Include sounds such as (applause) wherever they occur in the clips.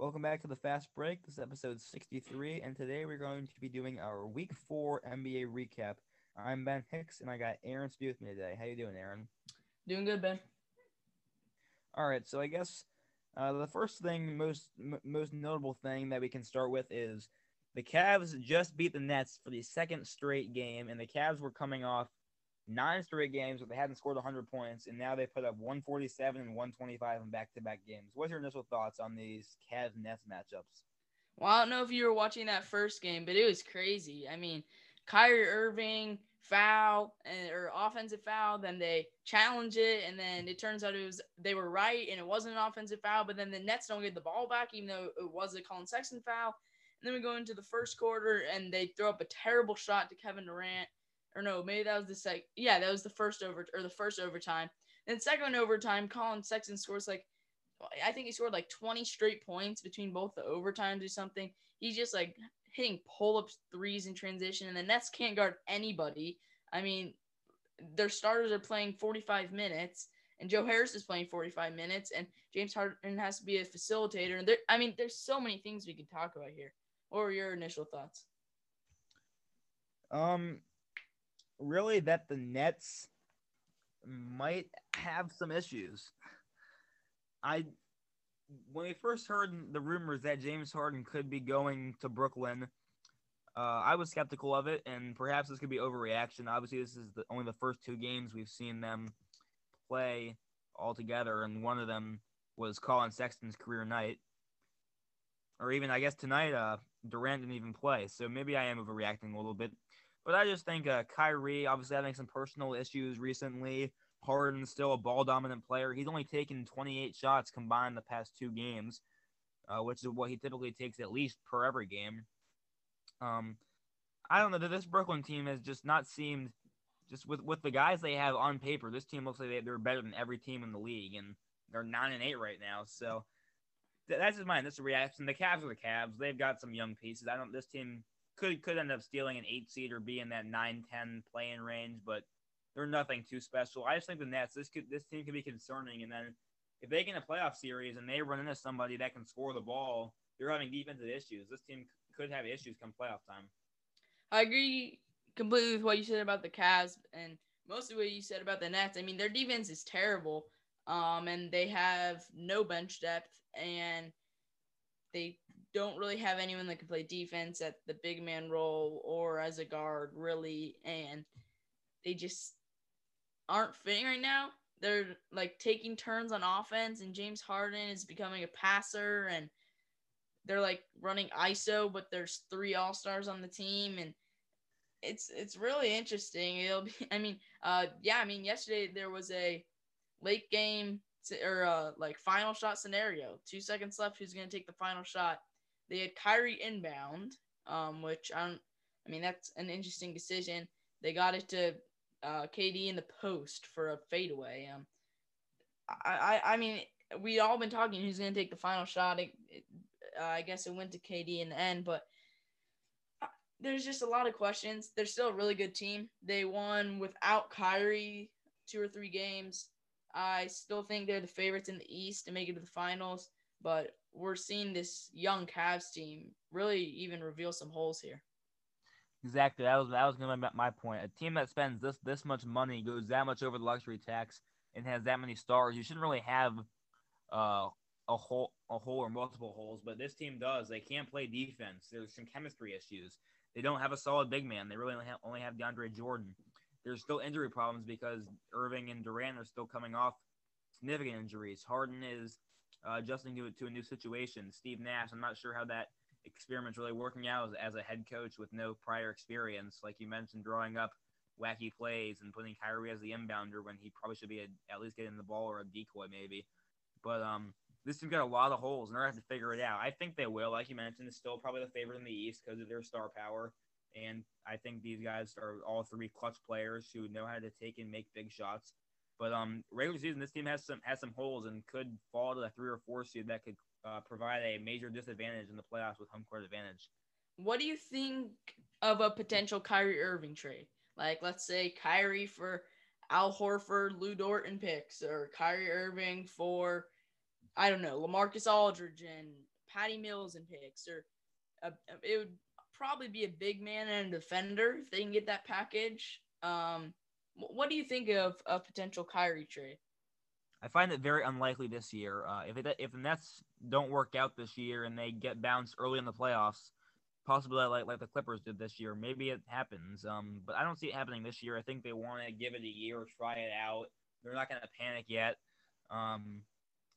Welcome back to the Fast Break. This is episode 63, and today we're going to be doing our Week 4 NBA recap. I'm Ben Hicks, and I got Aaron Spee with me today. How you doing, Aaron? Doing good, Ben. All right, so I guess uh, the first thing, most m- most notable thing that we can start with is the Cavs just beat the Nets for the second straight game, and the Cavs were coming off nine straight games where they hadn't scored 100 points, and now they put up 147 and 125 in back-to-back games. What's your initial thoughts on these Cavs Nets matchups? Well, I don't know if you were watching that first game, but it was crazy. I mean, Kyrie Irving foul and or offensive foul, then they challenge it, and then it turns out it was they were right and it wasn't an offensive foul, but then the Nets don't get the ball back, even though it was a Collin Sexton foul. And then we go into the first quarter and they throw up a terrible shot to Kevin Durant or no, maybe that was the sec. Yeah, that was the first over or the first overtime. Then second overtime, Collin Sexton scores like, I think he scored like 20 straight points between both the overtimes or something. He's just like hitting pull up threes in transition, and the Nets can't guard anybody. I mean, their starters are playing 45 minutes, and Joe Harris is playing 45 minutes, and James Harden has to be a facilitator. And there, I mean, there's so many things we can talk about here. What were your initial thoughts? Um, really that the Nets might have some issues. I when we first heard the rumors that James Harden could be going to Brooklyn, uh, I was skeptical of it, and perhaps this could be overreaction. Obviously, this is the, only the first two games we've seen them play all together, and one of them was Collin Sexton's career night, or even I guess tonight, uh, Durant didn't even play, so maybe I am overreacting a little bit. But I just think uh, Kyrie, obviously having some personal issues recently. Harden's still a ball dominant player. He's only taken 28 shots combined the past two games, uh, which is what he typically takes at least per every game. Um, I don't know. This Brooklyn team has just not seemed, just with with the guys they have on paper, this team looks like they, they're better than every team in the league, and they're nine and eight right now. So that's just mine. This is a reaction. The Cavs are the Cavs. They've got some young pieces. I don't. This team could could end up stealing an eight seed or be in that 9-10 playing range, but they're nothing too special. I just think the Nets this could this team could be concerning, and then if they get in a playoff series and they run into somebody that can score the ball, they're having defensive issues. This team could have issues come playoff time. I agree completely with what you said about the Cavs and mostly what you said about the Nets. I mean, their defense is terrible, um, and they have no bench depth, and they don't really have anyone that can play defense at the big man role or as a guard, really. And they just aren't fitting right now. They're like taking turns on offense, and James Harden is becoming a passer, and they're like running ISO, but there's three all stars on the team, and it's it's really interesting. It'll be, (laughs) I mean, uh, yeah, I mean, yesterday there was a late game or uh, like final shot scenario. Two seconds left. Who's gonna take the final shot? They had Kyrie inbound, um, which I don't. I mean, that's an interesting decision. They got it to uh, KD in the post for a fadeaway. Um, I, I, I mean, we all been talking who's going to take the final shot. It, it, uh, I guess it went to KD in the end, but uh, there's just a lot of questions. They're still a really good team. They won without Kyrie two or three games. I still think they're the favorites in the East to make it to the finals, but we're seeing this young Cavs team really even reveal some holes here. Exactly. That was that was gonna be my point. A team that spends this this much money, goes that much over the luxury tax, and has that many stars, you shouldn't really have uh, a hole a hole or multiple holes. But this team does. They can't play defense. There's some chemistry issues. They don't have a solid big man. They really only have, only have DeAndre Jordan. There's still injury problems because Irving and Durant are still coming off significant injuries. Harden is uh, adjusting to, to a new situation. Steve Nash, I'm not sure how that experiment's really working out as, as, a head coach with no prior experience. Like you mentioned, drawing up wacky plays and putting Kyrie as the inbounder when he probably should be a, at least getting the ball or a decoy maybe. But um, this team's got a lot of holes and they're going to have to figure it out. I think they will. Like you mentioned, it's still probably the favorite in the East because of their star power. And I think these guys are all three clutch players who know how to take and make big shots. But um, regular season, this team has some has some holes and could fall to the three or four seed that could uh, provide a major disadvantage in the playoffs with home court advantage. What do you think of a potential Kyrie Irving trade? Like, let's say Kyrie for Al Horford, Lu Dort, and picks, or Kyrie Irving for I don't know Lamarcus Aldridge and Patty Mills and picks, or a, it would probably be a big man and a defender if they can get that package. Um, what do you think of a potential Kyrie trade? I find it very unlikely this year. Uh, if it, if the Nets don't work out this year and they get bounced early in the playoffs, possibly like like the Clippers did this year, maybe it happens. Um, but I don't see it happening this year. I think they want to give it a year, try it out. They're not going to panic yet. Um,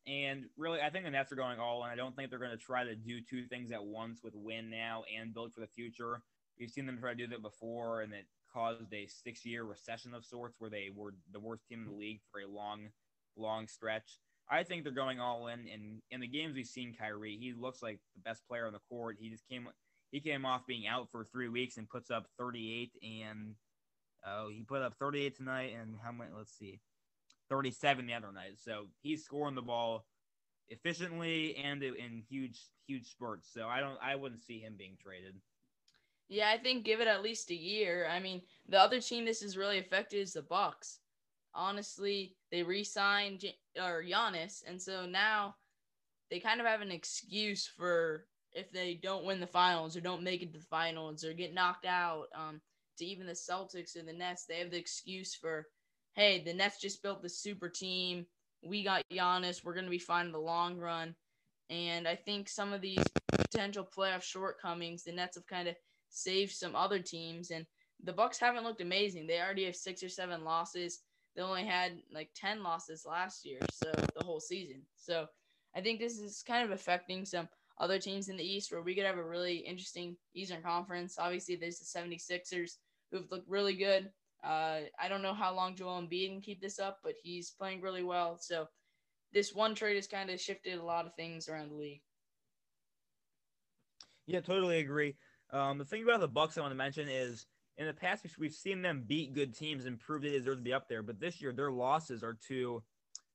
and really, I think the Nets are going all in. I don't think they're going to try to do two things at once with win now and build for the future. We've seen them try to do that before, and it caused a six-year recession of sorts where they were the worst team in the league for a long, long stretch. I think they're going all in, and in the games we've seen Kyrie, he looks like the best player on the court. He just came he came off being out for three weeks and puts up 38 and oh he put up 38 tonight and how many let's see 37 the other night. So he's scoring the ball efficiently and in huge huge spurts. So I don't I wouldn't see him being traded. Yeah, I think give it at least a year. I mean, the other team this is really affected is the Bucks. Honestly, they re-signed or Giannis, and so now they kind of have an excuse for if they don't win the finals or don't make it to the finals or get knocked out. Um, to even the Celtics or the Nets, they have the excuse for hey, the Nets just built the super team. We got Giannis. We're going to be fine in the long run. And I think some of these potential playoff shortcomings, the Nets have kind of saved some other teams. And the Bucks haven't looked amazing. They already have six or seven losses. They only had like 10 losses last year, so the whole season. So I think this is kind of affecting some other teams in the East where we could have a really interesting Eastern Conference. Obviously, there's the 76ers who've looked really good. Uh, I don't know how long Joel Embiid can keep this up, but he's playing really well. So this one trade has kind of shifted a lot of things around the league. Yeah, totally agree. Um, the thing about the Bucks I want to mention is in the past we've seen them beat good teams and prove they deserve to be up there, but this year their losses are to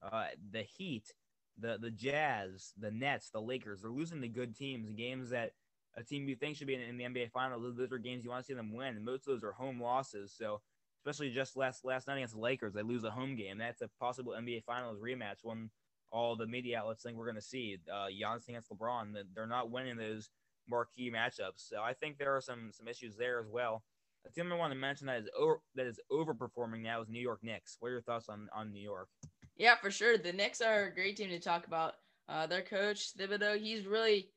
uh, the Heat, the the Jazz, the Nets, the Lakers. They're losing to good teams, games that a team you think should be in, in the NBA Finals. Those are games you want to see them win, and most of those are home losses. So especially just last last night against the Lakers. They lose a home game. That's a possible NBA Finals rematch. When all the media outlets think we're going to see uh, Giannis against LeBron. They're not winning those marquee matchups. So I think there are some some issues there as well. The team I want to mention that is over, that is overperforming now is New York Knicks. What are your thoughts on on New York? Yeah, for sure. The Knicks are a great team to talk about. Uh, their coach Thibodeau, he's really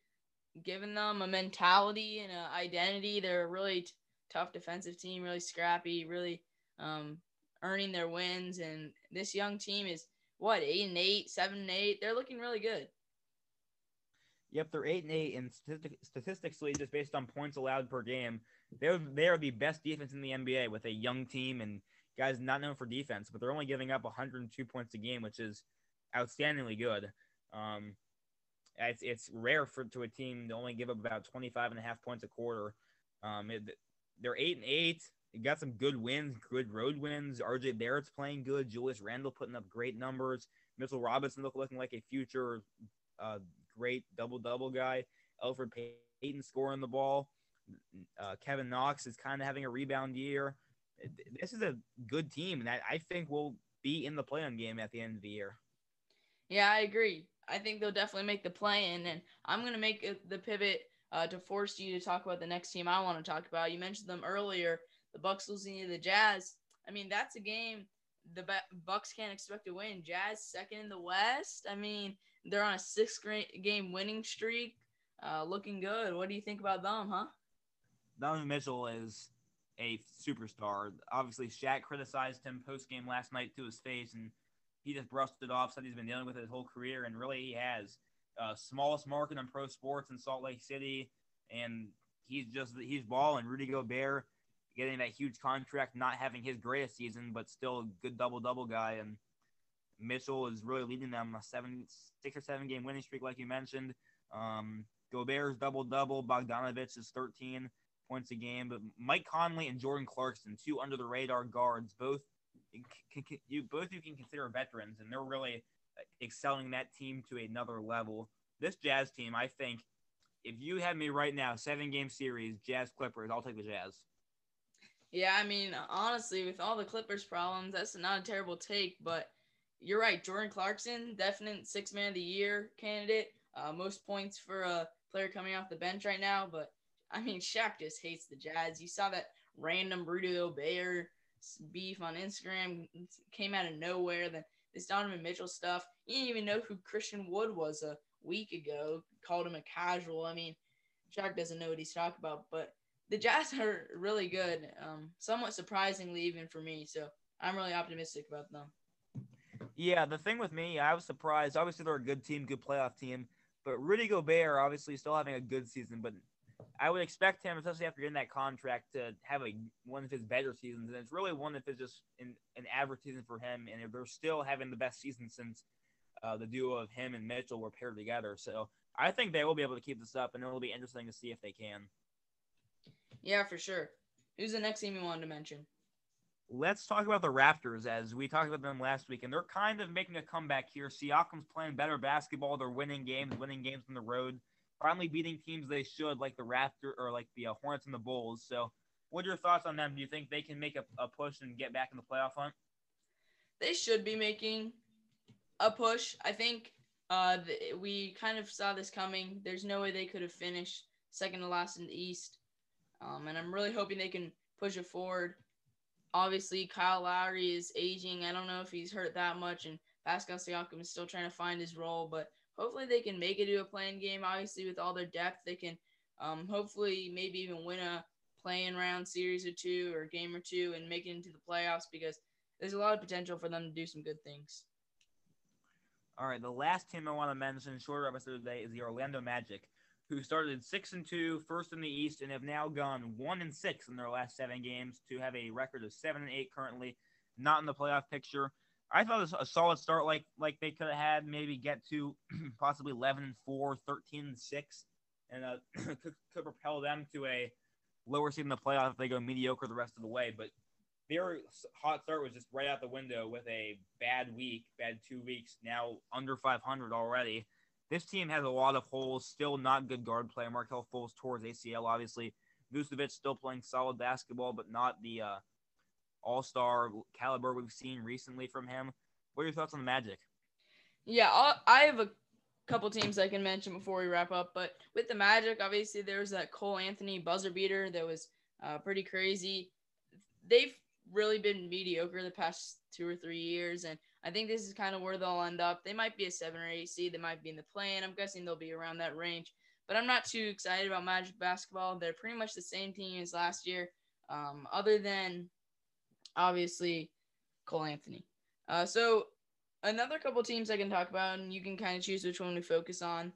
given them a mentality and an identity. They're a really t- tough defensive team, really scrappy, really um, earning their wins. And this young team is what eight and eight, seven and eight. They're looking really good. Yep, they're eight and eight, and statistic, statistically, just based on points allowed per game, they're they are the best defense in the NBA with a young team and guys not known for defense, but they're only giving up 102 points a game, which is outstandingly good. Um, it's, it's rare for to a team to only give up about 25 and a half points a quarter. Um, it, they're eight and eight. They got some good wins, good road wins. RJ Barrett's playing good. Julius Randle putting up great numbers. Mitchell Robinson look, looking like a future uh, great double double guy. Elfrid Payton scoring the ball. Uh, Kevin Knox is kind of having a rebound year. This is a good team, and I, think will be in the play-in game at the end of the year. Yeah, I agree. I think they'll definitely make the play-in, and I'm gonna make the pivot uh, to force you to talk about the next team I want to talk about. You mentioned them earlier the Bucks losing to the Jazz. I mean, that's a game the Bucks can't expect to win. Jazz second in the West. I mean, they're on a six game winning streak, uh, looking good. What do you think about them, huh? Donovan Mitchell is a superstar. Obviously, Shaq criticized him post game last night to his face, and he just brushed it off. Said he's been dealing with it his whole career, and really he has. Uh, smallest market in pro sports in Salt Lake City, and he's just he's balling. Rudy Gobert getting that huge contract, not having his greatest season, but still a good double double guy. And Mitchell is really leading them a seven, six or seven game winning streak, like you mentioned. Um, Gobert's double double. Bogdanovic is 13 points a game. But Mike Conley and Jordan Clarkson, two under the radar guards, both you both you can consider veterans, and they're really excelling that team to another level. This Jazz team, I think, if you had me right now, seven game series, Jazz Clippers, I'll take the Jazz. Yeah, I mean, honestly, with all the Clippers problems, that's not a terrible take, but you're right. Jordan Clarkson, definite six man of the year candidate. uh, most points for a player coming off the bench right now. But I mean, Shaq just hates the Jazz. You saw that random Rudy Gobert beef on Instagram came out of nowhere. Then this Donovan Mitchell stuff. He didn't even know who Christian Wood was a week ago. Called him a casual. I mean, Shaq doesn't know what he's talking about. But the Jazz (laughs) are really good. Um, somewhat surprisingly, even for me. So I'm really optimistic about them. Yeah, the thing with me, I was surprised. Obviously, they're a good team, good playoff team. But Rudy Gobert, obviously, still having a good season. But I would expect him, especially after getting that contract, to have a one of his better seasons. And it's really one of his just an, an average season for him. And they're still having the best season since uh, the duo of him and Mitchell were paired together. So I think they will be able to keep this up, and it'll be interesting to see if they can. Yeah, for sure. Who's the next team you wanted to mention? Let's talk about the Raptors as we talked about them last week, and they're kind of making a comeback here. Siakam's playing better basketball. They're winning games, winning games on the road, finally beating teams they should, like the Raptor or like the uh, Hornets and the Bulls. So, what are your thoughts on them? Do you think they can make a, a push and get back in the playoff hunt? They should be making a push. I think uh, we kind of saw this coming. There's no way they could have finished second to last in the East, um, and I'm really hoping they can push it forward obviously Kyle Lowry is aging. I don't know if he's hurt that much, and Pascal Siakam is still trying to find his role. But hopefully they can make it to a playing game. Obviously, with all their depth, they can um, hopefully maybe even win a playing round series or two or game or two and make it into the playoffs because there's a lot of potential for them to do some good things. All right, the last team I want to mention, shorter episode today, is the Orlando Magic who started six and two, first in the East, and have now gone one and six in their last seven games to have a record of seven and eight currently, not in the playoff picture. I thought it was a solid start, like like they could have had, maybe get to (clears throat) possibly 11 and 4, 13 and 6, and uh, (clears throat) could, could propel them to a lower seed in the playoff if they go mediocre the rest of the way. But their hot start was just right out the window with a bad week, bad two weeks, now under 500 already. This team has a lot of holes. Still not good guard play. Markelle Fultz towards ACL, obviously. Vucevic still playing solid basketball, but not the uh, all star caliber we've seen recently from him. What are your thoughts on the Magic? Yeah, I'll, i have a couple teams I can mention before we wrap up. But with the Magic, obviously, there was that Cole Anthony buzzer beater that was uh, pretty crazy. They've really been mediocre the past two or three years, and I think this is kind of where they'll end up. They might be a seven or eight seed. They might be in the play, and I'm guessing they'll be around that range. But I'm not too excited about Magic basketball. They're pretty much the same team as last year, um, other than obviously Cole Anthony. Uh, so another couple teams I can talk about, and you can kind of choose which one we focus on.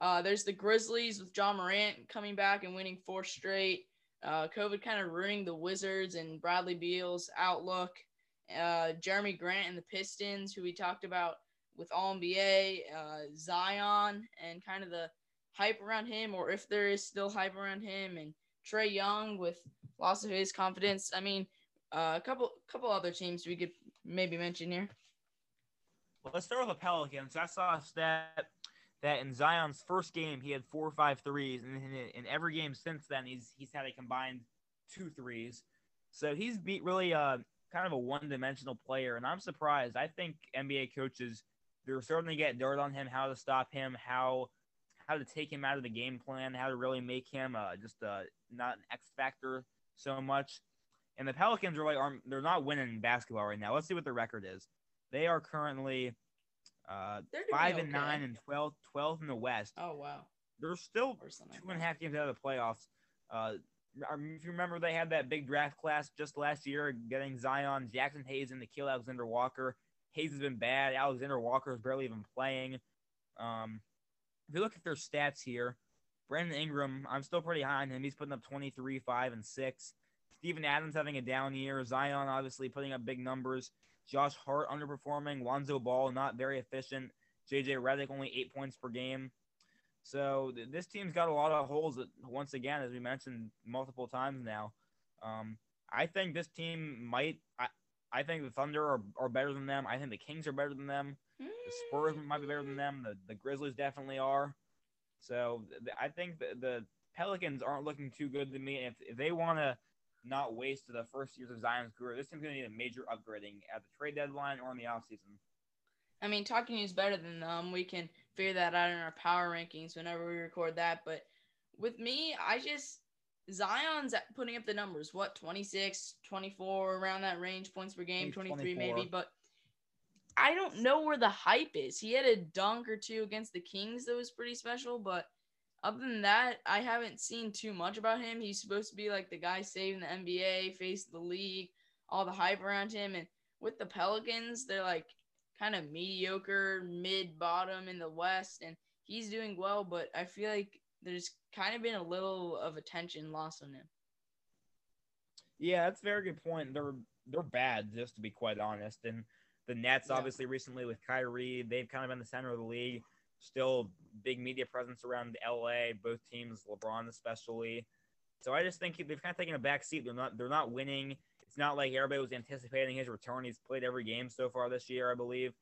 Uh, there's the Grizzlies with Ja Morant coming back and winning four straight. Uh, COVID kind of ruining the Wizards and Bradley Beal's outlook uh, Jerami Grant and the Pistons, who we talked about with All NBA, uh, Zion, and kind of the hype around him, or if there is still hype around him, and Trae Young with loss of his confidence. I mean, uh, a couple couple other teams we could maybe mention here. Well, let's start with the Pelicans. I saw a stat that in Zion's first game he had four or five threes, and in, in every game since then he's he's had a combined two threes. So he's beat really uh kind of a one-dimensional player, and I'm surprised. I think NBA coaches they're starting to get dirt on him, how to stop him, how how to take him out of the game plan, how to really make him uh, just uh, not an X factor so much. And the Pelicans really aren't they're not winning basketball right now. Let's see what their record is. They are currently uh, five and okay. nine and 12, 12 in the West. Oh wow. They're still two and a half games out of the playoffs. Uh, if you remember, they had that big draft class just last year, getting Zion, Jaxson Hayes, and Nickeil Alexander Walker. Hayes has been bad. Alexander Walker is barely even playing. Um, if you look at their stats here, Brandon Ingram, I'm still pretty high on him. He's putting up 23, 5, and 6. Steven Adams having a down year. Zion obviously putting up big numbers. Josh Hart underperforming. Lonzo Ball not very efficient. JJ Redick only eight points per game. So th- this team's got a lot of holes. That, once again, as we mentioned multiple times now, um, I think this team might. I, I think the Thunder are, are better than them. I think the Kings are better than them. The Spurs might be better than them. The, the Grizzlies definitely are. So th- I think the, the Pelicans aren't looking too good to me. If, if they want to not waste the first years of Zion's career, this team's going to need a major upgrading at the trade deadline or in the offseason. I mean, talking is better than them. We can figure that out in our power rankings whenever we record that. But with me, I just Zion's putting up the numbers. What 26, 24 around that range points per game, 23 maybe, but I don't know where the hype is. He had a dunk or two against the Kings that was pretty special, but other than that, I haven't seen too much about him. He's supposed to be like the guy saving the NBA, face the league, all the hype around him. And with the Pelicans, they're like kind of mediocre, mid bottom in the West, and he's doing well, but I feel like there's kind of been a little of attention lost on him. Yeah, that's a very good point. They're they're bad, just to be quite honest. And the Nets, yeah. obviously, recently with Kyrie, they've kind of been the center of the league. Still big media presence around LA, both teams, LeBron especially. So I just think they've kind of taken a back seat. They're not they're not winning. It's not like everybody was anticipating his return. He's played every game so far this year, I believe.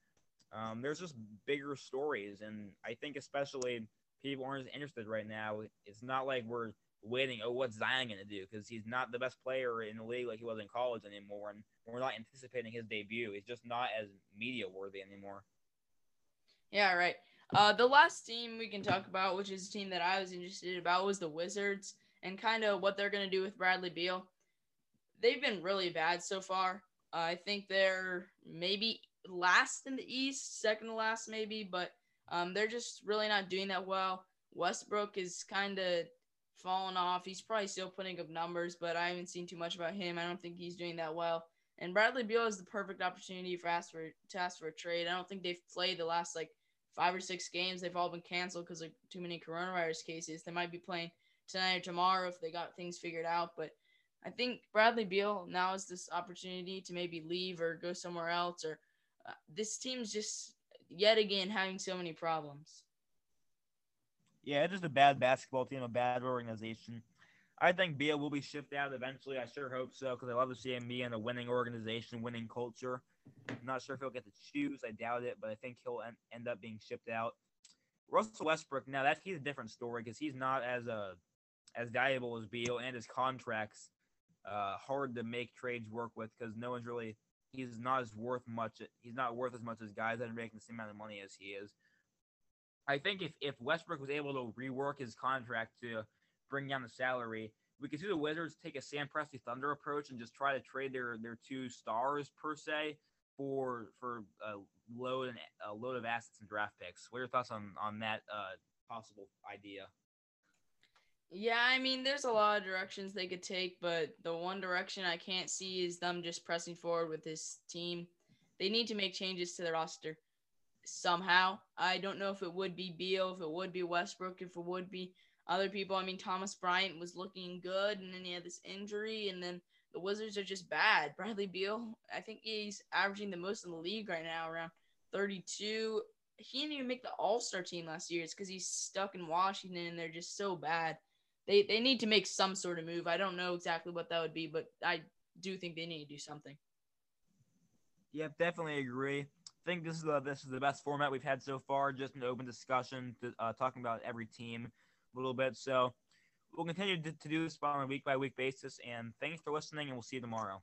Um, there's just bigger stories, and I think especially people aren't as interested right now. It's not like we're waiting. Oh, what's Zion going to do? Because he's not the best player in the league like he was in college anymore, and we're not anticipating his debut. He's just not as media worthy anymore. Yeah, right. Uh, the last team we can talk about, which is a team that I was interested about, was the Wizards and kind of what they're going to do with Bradley Beal. They've been really bad so far. Uh, I think they're maybe last in the East, second to last maybe, but um, they're just really not doing that well. Westbrook is kind of fallen off. He's probably still putting up numbers, but I haven't seen too much about him. I don't think he's doing that well. And Bradley Beal is the perfect opportunity for ask for to ask for a trade. I don't think they've played the last like five or six games. They've all been canceled because of too many coronavirus cases. They might be playing tonight or tomorrow if they got things figured out. But I think Bradley Beal now is this opportunity to maybe leave or go somewhere else. Or uh, this team's just yet again having so many problems. Yeah, it's just a bad basketball team, a bad organization. I think Beal will be shipped out eventually. I sure hope so because I love to see him be in a winning organization, winning culture. I'm not sure if he'll get to choose. I doubt it, but I think he'll end up being shipped out. Russell Westbrook, now that he's a different story because he's not as a uh, as valuable as Beal, and his contracts uh, hard to make trades work with because no one's really he's not as worth much. He's not worth as much as guys that are making the same amount of money as he is. I think if if Westbrook was able to rework his contract to bring down the salary, we could see the Wizards take a Sam Presti Thunder approach and just try to trade their their two stars per se for for a load and a load of assets and draft picks. What are your thoughts on on that uh, possible idea? Yeah, I mean, there's a lot of directions they could take, but the one direction I can't see is them just pressing forward with this team. They need to make changes to the roster somehow. I don't know if it would be Beal, if it would be Westbrook, if it would be other people. I mean, Thomas Bryant was looking good, and then he had this injury, and then the Wizards are just bad. Bradley Beal, I think he's averaging the most in the league right now, around 32. He didn't even make the All Star team last year. It's because he's stuck in Washington, and they're just so bad. They they need to make some sort of move. I don't know exactly what that would be, but I do think they need to do something. Yeah, definitely agree. I think this is the this is the best format we've had so far. Just an open discussion, to, uh, talking about every team a little bit. So we'll continue to, to do this on a week by week basis. And thanks for listening, and we'll see you tomorrow.